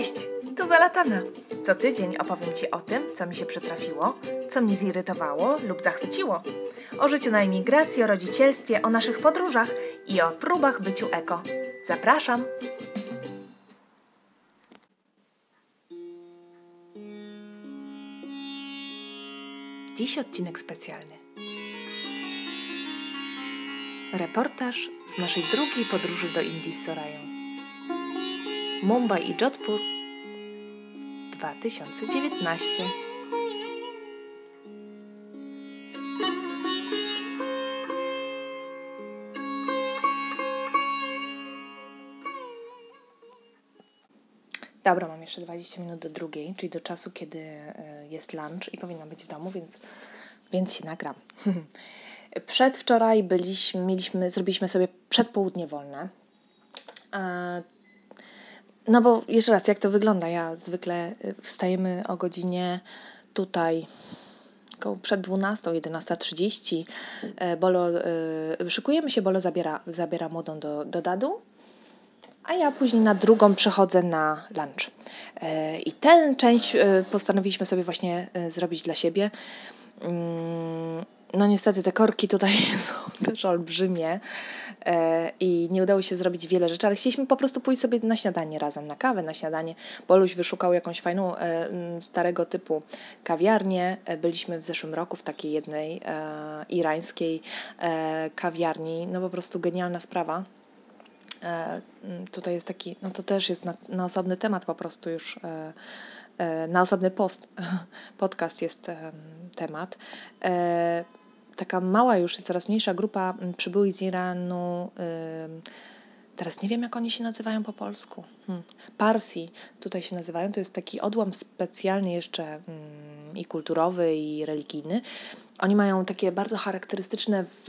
Cześć, tu Zalatana. Co tydzień opowiem Ci o tym, co mi się przytrafiło, co mnie zirytowało lub zachwyciło. O życiu na emigracji, o rodzicielstwie, o naszych podróżach i o próbach byciu eko. Zapraszam! Dziś odcinek specjalny. Reportaż z naszej drugiej podróży do Indii z Sorają. Mumbai i Jodhpur 2019 Dobra, mam jeszcze 20 minut do drugiej, czyli do czasu, kiedy e, jest lunch i powinnam być w domu, więc, więc się nagram. Przedwczoraj byliśmy, mieliśmy, zrobiliśmy sobie przedpołudnie wolne. No bo jeszcze raz, jak to wygląda? Ja zwykle y, wstajemy o godzinie tutaj około przed 12, 11.30. E, Bolo, szykujemy się, Bolo zabiera, zabiera młodą do, do dadu, a ja później na drugą przechodzę na lunch. E, I tę część e, postanowiliśmy sobie właśnie zrobić dla siebie. No niestety te korki tutaj są też olbrzymie e, i nie udało się zrobić wiele rzeczy, ale chcieliśmy po prostu pójść sobie na śniadanie razem, na kawę, na śniadanie. Boluś wyszukał jakąś fajną, e, starego typu kawiarnię. E, byliśmy w zeszłym roku w takiej jednej irańskiej kawiarni. No po prostu genialna sprawa. Tutaj jest taki, no to też jest na, na osobny temat po prostu już na osobny post, podcast jest temat taka mała już i coraz mniejsza grupa mm, przybyłych z Iranu. Teraz nie wiem, jak oni się nazywają po polsku. Hmm. Parsi tutaj się nazywają. To jest taki odłam specjalny jeszcze hmm, i kulturowy, i religijny. Oni mają takie bardzo charakterystyczne w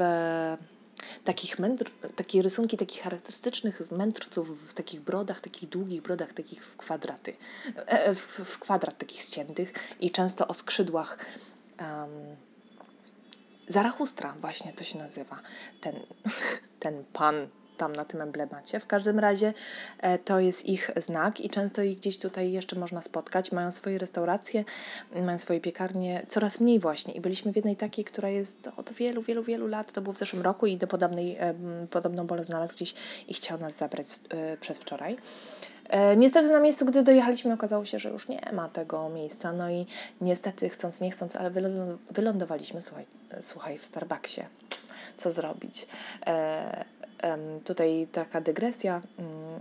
takich mędr, takie rysunki takich charakterystycznych mędrców w takich brodach, takich długich brodach, takich w kwadraty, e, w, w kwadrat takich ściętych i często o skrzydłach um, Zarachustra właśnie to się nazywa, ten, ten pan tam na tym emblemacie. W każdym razie e, to jest ich znak i często ich gdzieś tutaj jeszcze można spotkać. Mają swoje restauracje, mają swoje piekarnie, coraz mniej właśnie. I byliśmy w jednej takiej, która jest od wielu, wielu, wielu lat, to było w zeszłym roku i do podobnej, podobną bolę znalazł gdzieś i chciał nas zabrać e, przez wczoraj. E, niestety na miejscu, gdy dojechaliśmy, okazało się, że już nie ma tego miejsca. No i niestety, chcąc, nie chcąc, ale wylądowaliśmy, słuchaj, słuchaj w Starbucksie. Co zrobić? E, tutaj taka dygresja. Mm,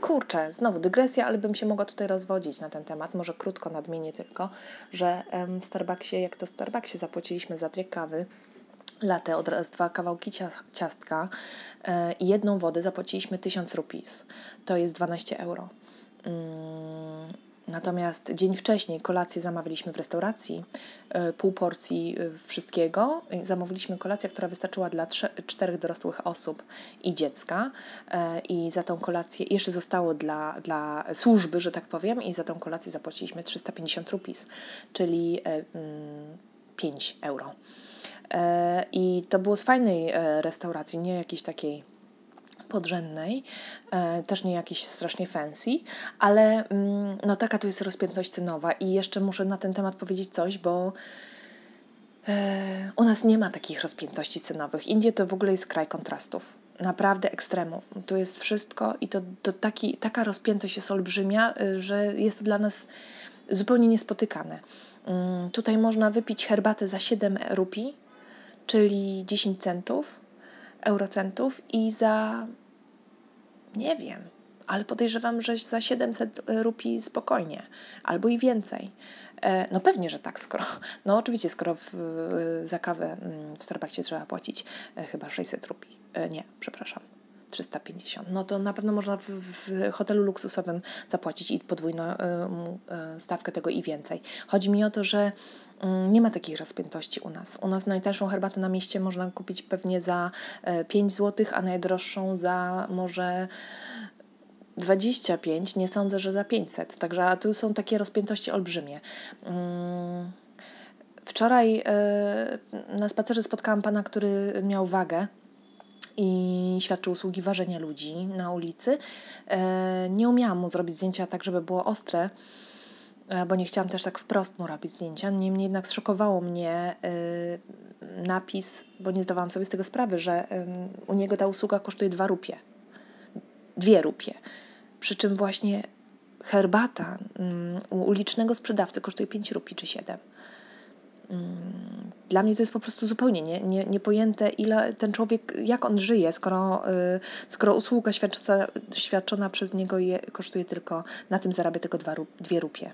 kurczę, znowu dygresja, ale bym się mogła tutaj rozwodzić na ten temat. Może krótko nadmienię tylko, że w Starbucksie, jak to w Starbucksie zapłaciliśmy za dwie kawy, latę oraz dwa kawałki ciastka e, i jedną wodę zapłaciliśmy 1000 rupis. To jest 12 euro. Mm, natomiast dzień wcześniej kolację zamawialiśmy w restauracji, e, pół porcji e, wszystkiego. Zamówiliśmy kolację, która wystarczyła dla czterech dorosłych osób i dziecka. I za tą kolację jeszcze zostało dla, dla służby, że tak powiem, i za tą kolację zapłaciliśmy 350 rupis, czyli 5 mm, euro. E, I to było z fajnej e, restauracji, nie jakiejś takiej podrzędnej, e, też nie jakiejś strasznie fancy, ale mm, no taka to jest rozpiętość cenowa i jeszcze muszę na ten temat powiedzieć coś, bo u nas nie ma takich rozpiętości cenowych. Indie to w ogóle jest kraj kontrastów. Naprawdę ekstremów. Tu jest wszystko i to, to taki, taka rozpiętość jest olbrzymia, że jest to dla nas zupełnie niespotykane. Mm, tutaj można wypić herbatę za 7 rupii, czyli 10 centów, eurocentów i za nie wiem, ale podejrzewam, że za 700 rupii spokojnie, albo i więcej. E, no pewnie, że tak, skoro, no oczywiście, skoro w, za kawę mm, w Starbucksie trzeba płacić e, chyba 600 rupii, e, nie, przepraszam, 350. No to na pewno można w, w hotelu luksusowym zapłacić i podwójną stawkę tego i więcej. Chodzi mi o to, że Mm, nie ma takich rozpiętości u nas. U nas najtańszą herbatę na mieście można kupić pewnie za 5 e, zł, a najdroższą za może 25, nie sądzę, że za 500. Także tu są takie rozpiętości olbrzymie. Mm, wczoraj e, na spacerze spotkałam pana, który miał wagę i świadczył usługi ważenia ludzi na ulicy. Nie umiałam mu zrobić zdjęcia tak, żeby było ostre, bo nie chciałam też tak wprost mu robić zdjęcia. Niemniej jednak zszokowało mnie napis, bo nie zdawałam sobie z tego sprawy, że u niego ta usługa kosztuje dwa rupie. Dwie rupie. Przy czym właśnie herbata mm, u ulicznego sprzedawcy kosztuje 5 rupii czy 7. Dla mnie to jest po prostu zupełnie nie, nie, niepojęte, ile ten człowiek, jak on żyje, skoro, y, skoro usługa świadczona, świadczona przez niego je, kosztuje tylko, na tym zarabia tylko dwa, dwie rupie.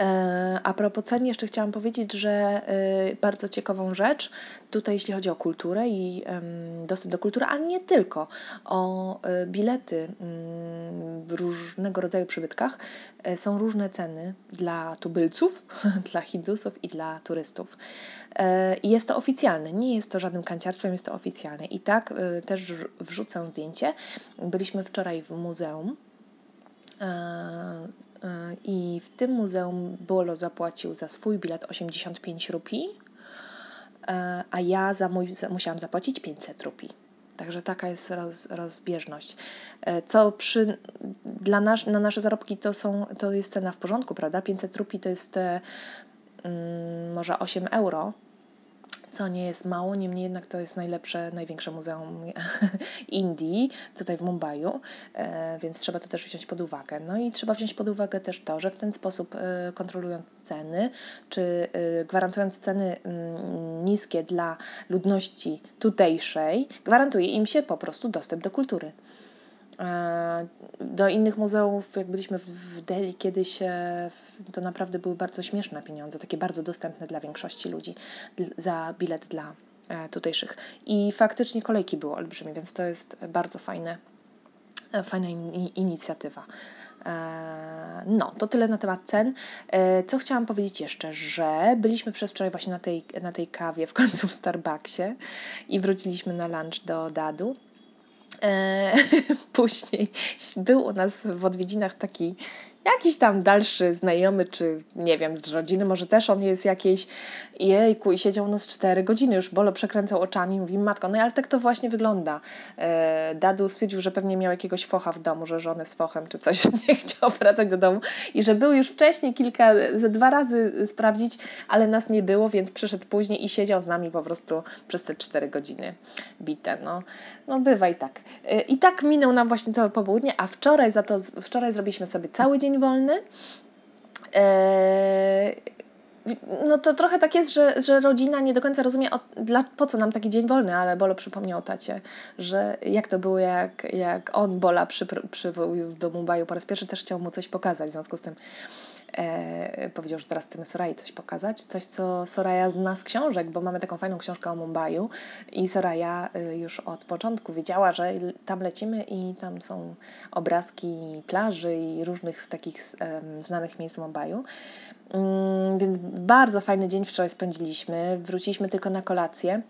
E, a propos cen, jeszcze chciałam powiedzieć, że e, bardzo ciekawą rzecz tutaj, jeśli chodzi o kulturę i dostęp do kultury, ale nie tylko, o e, bilety mm, w różnego rodzaju przybytkach, są różne ceny dla tubylców, dla hindusów i dla turystów. I jest to oficjalne, nie jest to żadnym kanciarstwem, jest to oficjalne. I tak też wrzucę zdjęcie. Byliśmy wczoraj w muzeum I w tym muzeum Bolo zapłacił za swój bilet 85 rupii, e, a ja za mój musiałam zapłacić 500 rupii. Także taka jest roz, rozbieżność. Co przy, dla nas, na nasze zarobki to, są, to jest cena w porządku, prawda? 500 rupii to jest mm, może 8 euro, co nie jest mało, niemniej jednak to jest najlepsze, największe muzeum Indii, tutaj w Mumbai, e, więc trzeba to też wziąć pod uwagę. No i trzeba wziąć pod uwagę też to, że w ten sposób e, kontrolując ceny, czy e, gwarantując ceny mm, niskie dla ludności tutejszej, gwarantuje im się po prostu dostęp do kultury. Do innych muzeów, jak byliśmy w Delhi kiedyś, e, to naprawdę były bardzo śmieszne pieniądze, takie bardzo dostępne dla większości ludzi za bilet dla e, tutejszych. I faktycznie kolejki były olbrzymie, więc to jest bardzo fajne, e, fajna inicjatywa. No, to tyle na temat cen. Co chciałam powiedzieć jeszcze, że byliśmy przez wczoraj właśnie na tej, na tej kawie w końcu w Starbucksie i wróciliśmy na lunch do Dadu. E, później był u nas w odwiedzinach taki jakiś tam dalszy znajomy, czy nie wiem, z rodziny, może też on jest jakiejś, jejku, i siedział nas cztery godziny, już Bolo przekręcał oczami, mówi, matko, no ale tak to właśnie wygląda. E, Dadu stwierdził, że pewnie miał jakiegoś focha w domu, że żonę z fochem, czy coś, nie chciał wracać do domu i że był już wcześniej kilka, ze dwa razy sprawdzić, ale nas nie było, więc przyszedł później i siedział z nami po prostu przez te cztery godziny bite, no. No bywa i tak. E, I tak minął nam właśnie to popołudnie, a wczoraj za to, wczoraj zrobiliśmy sobie cały dzień wolny. Eee, no to trochę tak jest, że, że rodzina nie do końca rozumie, o, dla, po co nam taki dzień wolny, ale Bolo przypomniał tacie, że jak to było, jak, jak on Bola przywoził do Mumbai po raz pierwszy, też chciał mu coś pokazać, w związku z tym e, powiedział, że teraz chcemy Sorai coś pokazać, coś co Soraya zna z książek, bo mamy taką fajną książkę o Mumbai i Soraya y, już od początku wiedziała, że tam lecimy i tam są obrazki plaży i różnych takich um, znanych miejsc Mumbai. Um, więc bardzo fajny dzień wczoraj spędziliśmy. Wróciliśmy tylko na kolację.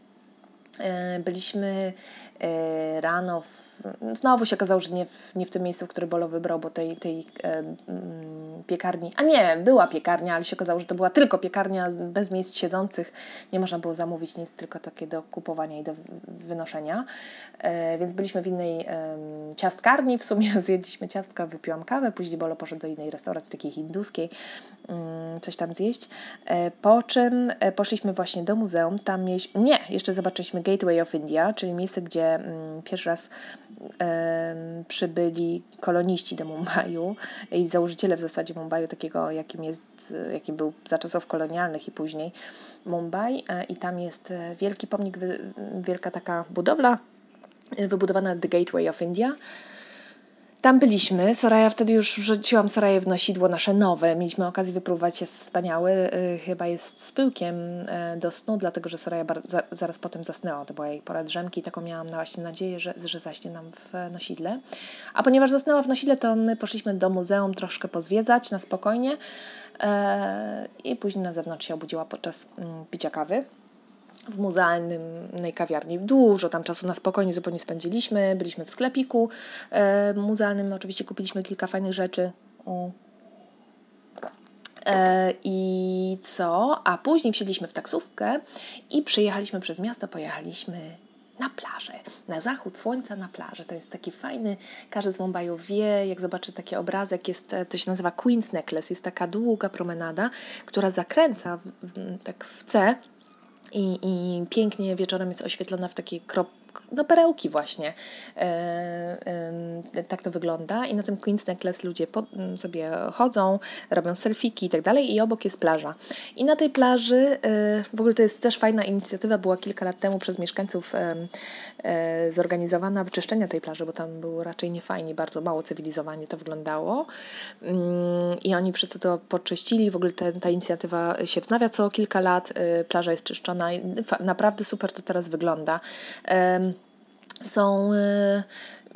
E, byliśmy e, rano w znowu się okazało, że nie w, nie w tym miejscu, który Bolo wybrał, bo tej, tej e, piekarni, a nie, była piekarnia, ale się okazało, że to była tylko piekarnia bez miejsc siedzących, nie można było zamówić nic, tylko takie do kupowania i do wynoszenia, e, więc byliśmy w innej e, ciastkarni, w sumie zjedliśmy ciastka, wypiłam kawę, później Bolo poszedł do innej restauracji, takiej hinduskiej, mm, coś tam zjeść, e, po czym e, poszliśmy właśnie do muzeum, tam mieliśmy, nie, jeszcze zobaczyliśmy Gateway of India, czyli miejsce, gdzie mm, pierwszy raz przybyli koloniści do Mumbaiu i założyciele w zasadzie Mumbaiu, takiego jakim, jest, jakim był za czasów kolonialnych i później Mumbai. E, I tam jest wielki pomnik, wielka taka budowla e, wybudowana The Gateway of India tam byliśmy. Soraya wtedy już wrzuciłam Soraję w nosidło nasze nowe. Mieliśmy okazję wypróbować, jest wspaniały. Y, chyba jest z pyłkiem y, do snu, dlatego że Soraya zaraz potem zasnęła. To była jej pora drzemki. Taką miałam właśnie nadzieję, że, że zaśnie nam w nosidle. A ponieważ zasnęła w nosidle, to my poszliśmy do muzeum troszkę pozwiedzać na spokojnie. E, I później na zewnątrz się obudziła podczas mm, picia kawy w muzealnej kawiarni. Dużo tam czasu na spokojnie zupełnie spędziliśmy. Byliśmy w sklepiku e, muzealnym, oczywiście kupiliśmy kilka fajnych rzeczy. E, I co? A później wsiedliśmy w taksówkę i przyjechaliśmy przez miasto, pojechaliśmy na plażę, na zachód słońca na plażę. To jest taki fajny, każdy z Mumbaiu wie, jak zobaczy taki obrazek, jest, to się nazywa Queen's Necklace, jest taka długa promenada, która zakręca w, w, tak w C i, i pięknie wieczorem jest oświetlona w takiej krop, no perełki właśnie. E, e, tak to wygląda. I na tym Queen's Necklace ludzie po, sobie chodzą, robią selfiki i tak dalej i obok jest plaża. I na tej plaży, e, w ogóle to jest też fajna inicjatywa, była kilka lat temu przez mieszkańców zorganizowana wyczyszczenia tej plaży, bo tam było raczej niefajnie, bardzo mało cywilizowanie to wyglądało. Mm, i oni wszyscy to poczyścili, w ogóle ta inicjatywa się wznawia co kilka lat, plaża jest czyszczona, naprawdę super to teraz wygląda są y,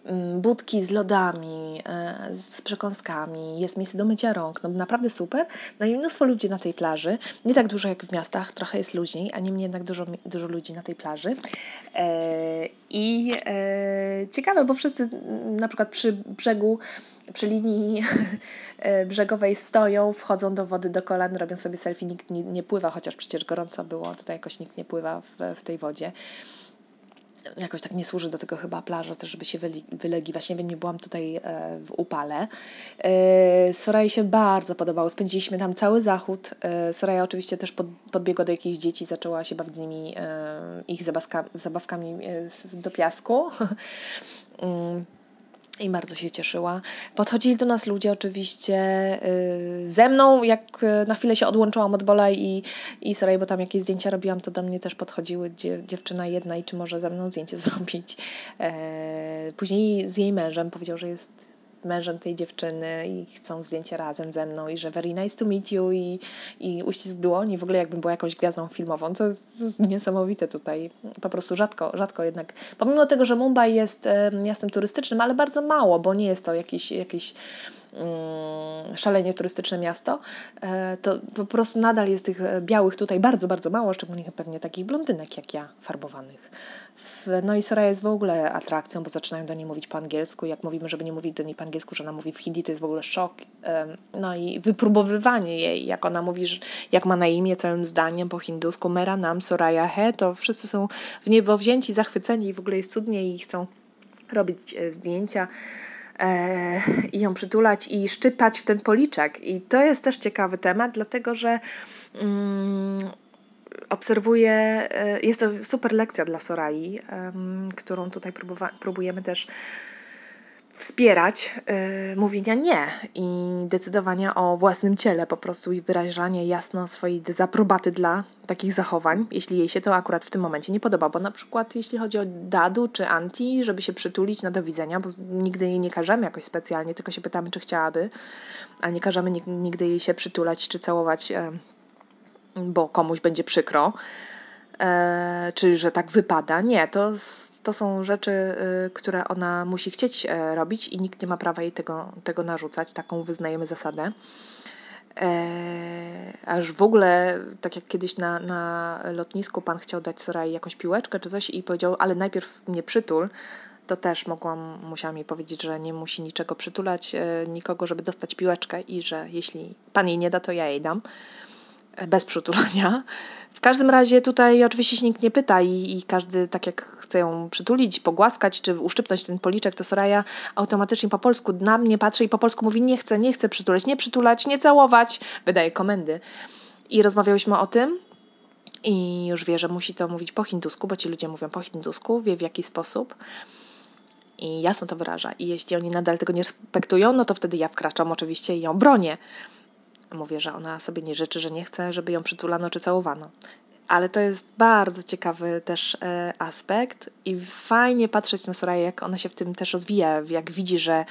mm, budki z lodami, y, z przekąskami, jest miejsce do mycia rąk, no naprawdę super. No i mnóstwo ludzi na tej plaży, nie tak dużo jak w miastach, trochę jest luźniej, a niemniej jednak dużo, dużo ludzi na tej plaży. E, I e, ciekawe, bo wszyscy na przykład przy brzegu przy linii e, brzegowej stoją, wchodzą do wody do kolan, robią sobie selfie, nikt nie, nie pływa, chociaż przecież gorąco było, tutaj jakoś nikt nie pływa w, w tej wodzie jakoś tak nie służy do tego chyba plaża też, żeby się wylegiwać. Nie wiem, nie byłam tutaj e, w upale. E, Soraya się bardzo podobało. Spędziliśmy tam cały zachód. E, Soraya oczywiście też podbiegła do jakichś dzieci, zaczęła się bawić z nimi ich zabawkami do piasku. I bardzo się cieszyła. Podchodzili do nas ludzie oczywiście yy, ze mną, jak y, na chwilę się odłączyłam od Bola i, i Soraya, bo tam jakieś zdjęcia robiłam, to do mnie też podchodziły dziew, dziewczyna jedna i czy może ze mną zdjęcie zrobić. E, później z jej mężem powiedział, że jest mężem tej dziewczyny i chcą zdjęcie razem ze mną i że very nice to meet you i, i uścisk dłoni, w ogóle jakbym była jakąś gwiazdą filmową, co jest niesamowite tutaj. Po prostu rzadko, rzadko jednak. Pomimo tego, że Mumbai jest miastem turystycznym, ale bardzo mało, bo nie jest to jakiś, jakiś mm, szalenie turystyczne miasto, e, to po prostu nadal jest tych białych tutaj bardzo, bardzo mało, szczególnie pewnie takich blondynek jak ja, farbowanych. No i Soraya jest w ogóle atrakcją, bo zaczynają do niej mówić po angielsku. Jak mówimy, żeby nie mówić do niej po angielsku, że ona mówi w hindi, to jest w ogóle szok. No i wypróbowywanie jej, jak ona mówi, jak ma na imię całym zdaniem po hindusku, Mera Nam Soraya He, to wszyscy są w niebo wzięci, zachwyceni i w ogóle jest cudnie i chcą robić e, zdjęcia e, i ją przytulać i szczypać w ten policzek. I to jest też ciekawy temat, dlatego że mm, obserwuję, e, jest to super lekcja dla Sorai, którą tutaj próbujemy też wspierać y, mówienia nie i decydowania o własnym ciele po prostu i wyrażanie jasno swojej dezaprobaty dla takich zachowań, jeśli jej się to akurat w tym momencie nie podoba, bo na przykład jeśli chodzi o dadu czy anti, żeby się przytulić na do widzenia, bo nigdy jej nie każemy jakoś specjalnie, tylko się pytamy, czy chciałaby, a nie każemy nigdy jej się przytulać czy całować bo komuś będzie przykro, e, czy że tak wypada. Nie, to, to są rzeczy, y, które ona musi chcieć e, robić i nikt nie ma prawa jej tego, tego narzucać. Taką wyznajemy zasadę. E, aż w ogóle, tak jak kiedyś na, na lotnisku pan chciał dać Sorai jakąś piłeczkę czy coś i powiedział, ale najpierw mnie przytul, to też mogłam, musiałam jej powiedzieć, że nie musi niczego przytulać, nikogo, żeby dostać piłeczkę i że jeśli pan jej nie da, to ja jej dam bez przytulania. W każdym razie tutaj oczywiście się nikt nie pyta i, i, każdy tak jak chce ją przytulić, pogłaskać czy uszczypnąć ten policzek, to Soraya automatycznie po polsku na mnie patrzy i po polsku mówi nie chcę, nie chcę przytulać, nie przytulać, nie całować, wydaje komendy. I rozmawiałyśmy o tym i już wie, że musi to mówić po hindusku, bo ci ludzie mówią po hindusku, wie w jaki sposób i jasno to wyraża. I jeśli oni nadal tego nie respektują, no to wtedy ja wkraczam oczywiście i ją bronię mówię, że ona sobie nie życzy, że nie chce, żeby ją przytulano czy całowano. Ale to jest bardzo ciekawy też e, aspekt i fajnie patrzeć na Soraya, jak ona się w tym też rozwija, jak widzi, że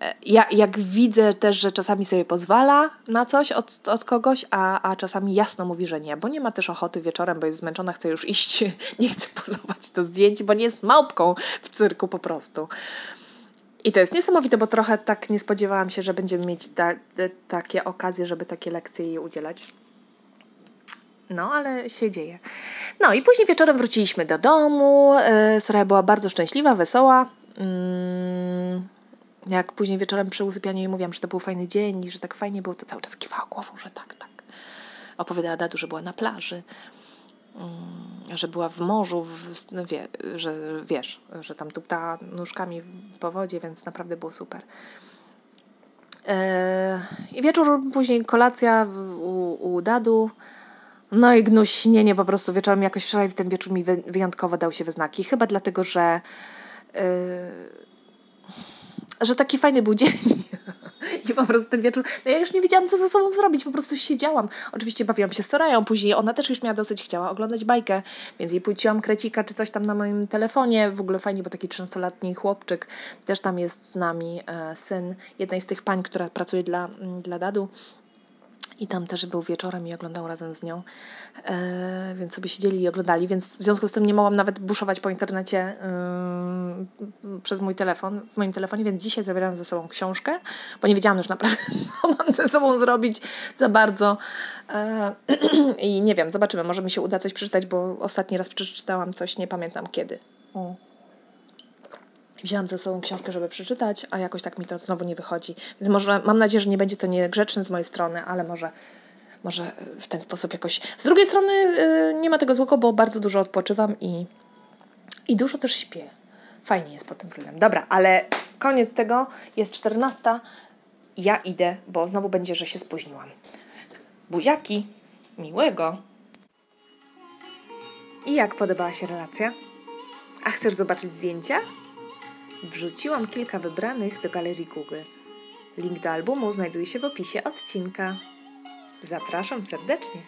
e, ja, jak widzę też, że czasami sobie pozwala na coś od, od kogoś, a, a czasami jasno mówi, że nie, bo nie ma też ochoty wieczorem, bo jest zmęczona, chce już iść, nie chce pozować do zdjęć, bo nie jest małpką w cyrku po prostu. I to jest niesamowite, bo trochę tak nie spodziewałam się, że będziemy mieć ta, te, takie okazje, żeby takie lekcje jej udzielać. No, ale się dzieje. No i później wieczorem wróciliśmy do domu. E, Sara była bardzo szczęśliwa, wesoła. Mm, jak później wieczorem przy usypianiu jej mówiłam, że to był fajny dzień i że tak fajnie było, to cały czas kiwała głową, że tak, tak. Opowiadała Dadu, że była na plaży. Mm, że była w morzu, w, no wie, że wiesz, że tam tupta nóżkami po wodzie, więc naprawdę było super. E, I wieczór, później kolacja u, u Dadu. No i gnuśnienie po prostu wieczorem jakoś wczoraj ten wieczór mi wyjątkowo dał się we znaki. Chyba dlatego, że yy, że taki fajny był dzień. I po prostu ten wieczór, no ja już nie wiedziałam, co ze sobą zrobić, po prostu siedziałam. Oczywiście bawiłam się z Sorają, później ona też już miała dosyć, chciała oglądać bajkę, więc jej puściłam krecika czy coś tam na moim telefonie. W ogóle fajnie, bo taki 13-letni chłopczyk, też tam jest z nami e, syn jednej z tych pań, która pracuje dla, mm, dla Dadu i tam też był wieczorem i oglądał razem z nią, e, więc sobie siedzieli i oglądali, więc w związku z tym nie mogłam nawet buszować po internecie yy, przez mój telefon, w moim telefonie, więc dzisiaj zabierałam ze sobą książkę, bo nie wiedziałam już naprawdę, co mam ze sobą zrobić za bardzo e, i nie wiem, zobaczymy, może mi się uda coś przeczytać, bo ostatni raz przeczytałam coś, nie pamiętam kiedy. O. Wzięłam ze sobą książkę, żeby przeczytać, a jakoś tak mi to znowu nie wychodzi. Więc może mam nadzieję, że nie będzie to niegrzeczne z mojej strony, ale może, może w ten sposób jakoś. Z drugiej strony yy, nie ma tego złego, bo bardzo dużo odpoczywam i, i dużo też śpię. Fajnie jest pod tym względem. Dobra, ale koniec tego. Jest 14. Ja idę, bo znowu będzie, że się spóźniłam. Buziaki, miłego. I jak podobała się relacja? A chcesz zobaczyć zdjęcia? Wrzuciłam kilka wybranych do galerii Google. Link do albumu znajduje się w opisie odcinka. Zapraszam serdecznie.